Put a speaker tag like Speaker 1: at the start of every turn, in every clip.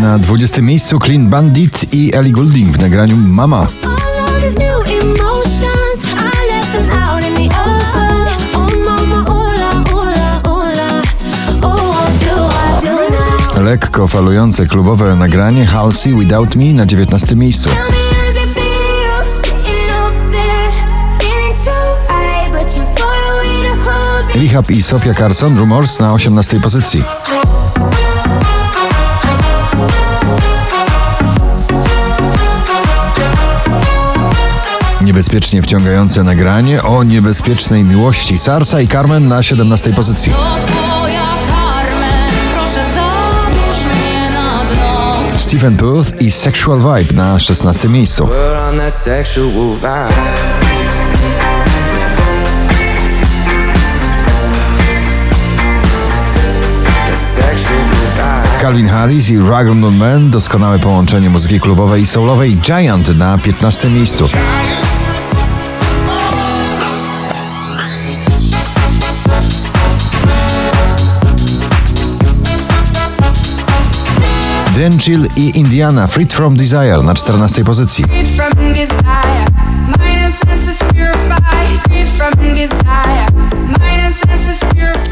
Speaker 1: na 20 miejscu Clean Bandit i Ellie Goulding w nagraniu Mama.
Speaker 2: Oh. Oh?
Speaker 1: Lekko falujące klubowe nagranie Halsey Without Me na 19 miejscu. Rehab i Sofia Carson Rumors na 18 pozycji. Niebezpiecznie wciągające nagranie o niebezpiecznej miłości Sarsa i Carmen na 17 pozycji. Stephen Puth i Sexual Vibe na 16 miejscu. Calvin Harris i Rag'n'Bone Man doskonałe połączenie muzyki klubowej i soulowej Giant na 15 miejscu. Denchill i Indiana Freed From Desire na 14 pozycji.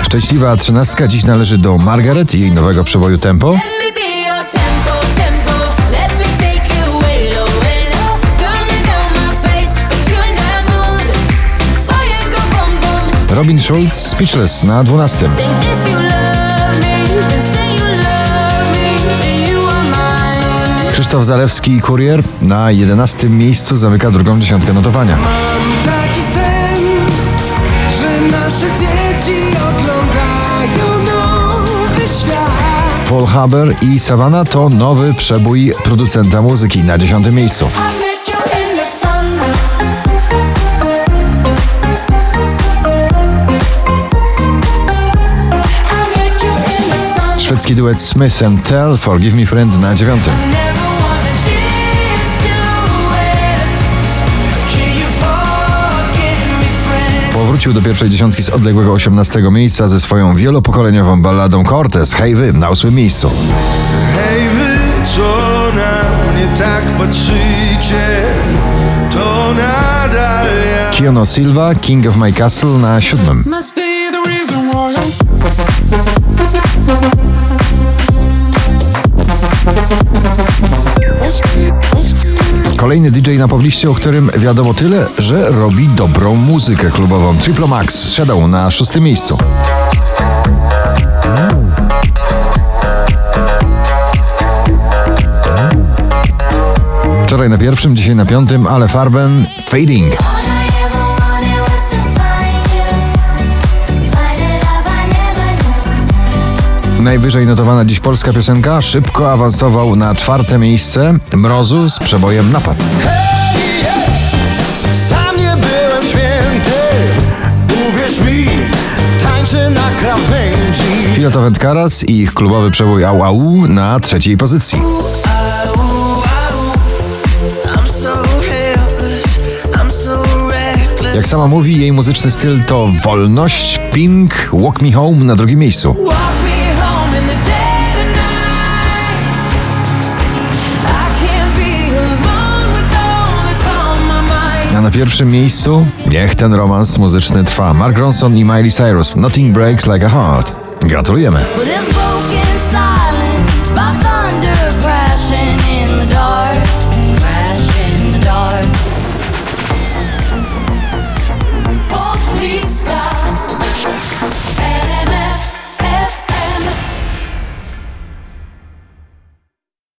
Speaker 1: Szczęśliwa trzynastka dziś należy do Margaret i jej nowego przeboju tempo. Robin Schulz, Speechless na 12. Krzysztof Zalewski i Kurier na 11 miejscu zamyka drugą dziesiątkę notowania.
Speaker 3: Taki sen, że nasze dzieci oglądają nowy świat.
Speaker 1: Paul Haber i Savannah to nowy przebój producenta muzyki na 10 miejscu.
Speaker 3: The sun.
Speaker 1: Szwedzki duet Smith and Tell Forgive Me Friend na 9. Powrócił do pierwszej dziesiątki z odległego 18 miejsca ze swoją wielopokoleniową balladą Cortez Hej Wy na 8 miejscu.
Speaker 4: Hej wy, co na mnie tak patrzycie, to nadal ja.
Speaker 1: Kiono Silva King of My Castle na 7.
Speaker 3: Must be the reason why I'm
Speaker 1: Kolejny DJ na pobliście, o którym wiadomo tyle, że robi dobrą muzykę klubową. Triplo Max Shadow na 6 miejscu. Wczoraj na pierwszym, dzisiaj na piątym, ale Farben Fading. Najwyżej notowana dziś polska piosenka szybko awansował na czwarte miejsce Mrozu z przebojem Napad.
Speaker 4: Sam nie byłem święty, uwierz mi, tańczę na krawędzi.
Speaker 1: Pilota Wędkaras i ich klubowy przebój Au Au na trzeciej pozycji. Jak sama mówi, jej muzyczny styl to wolność, pink, walk me home na drugim miejscu. Pierwszym miejscu niech ten romans muzyczny trwa. Mark Ronson i Miley Cyrus. Nothing breaks like a heart. Gratulujemy.